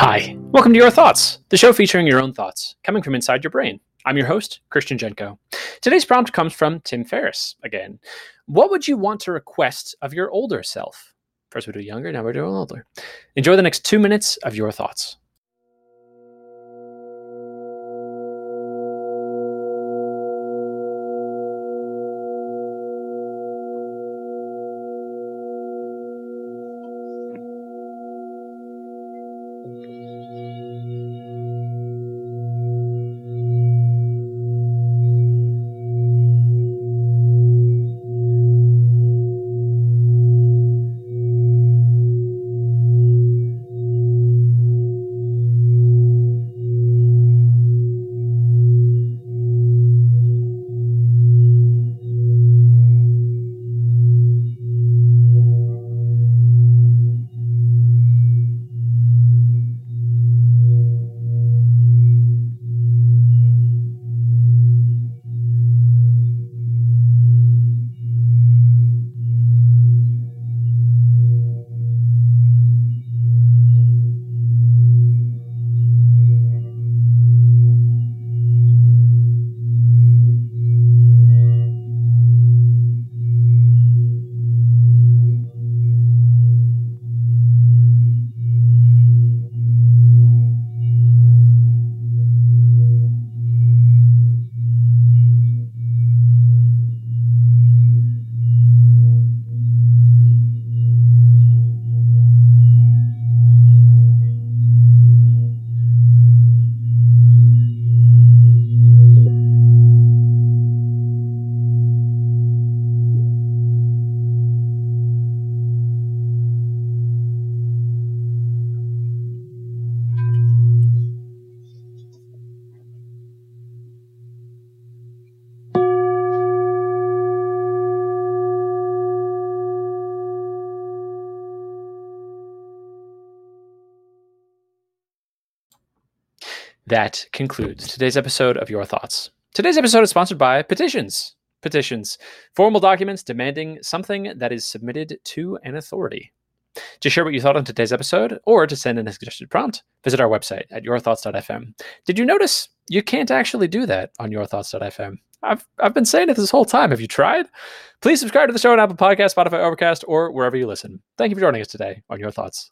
Hi, welcome to Your Thoughts, the show featuring your own thoughts coming from inside your brain. I'm your host, Christian Jenko. Today's prompt comes from Tim Ferriss again. What would you want to request of your older self? First we do younger, now we're doing older. Enjoy the next two minutes of your thoughts. That concludes today's episode of Your Thoughts. Today's episode is sponsored by petitions. Petitions, formal documents demanding something that is submitted to an authority. To share what you thought on today's episode or to send in a suggested prompt, visit our website at yourthoughts.fm. Did you notice you can't actually do that on yourthoughts.fm? I've, I've been saying it this whole time. Have you tried? Please subscribe to the show on Apple Podcast, Spotify, Overcast, or wherever you listen. Thank you for joining us today on Your Thoughts.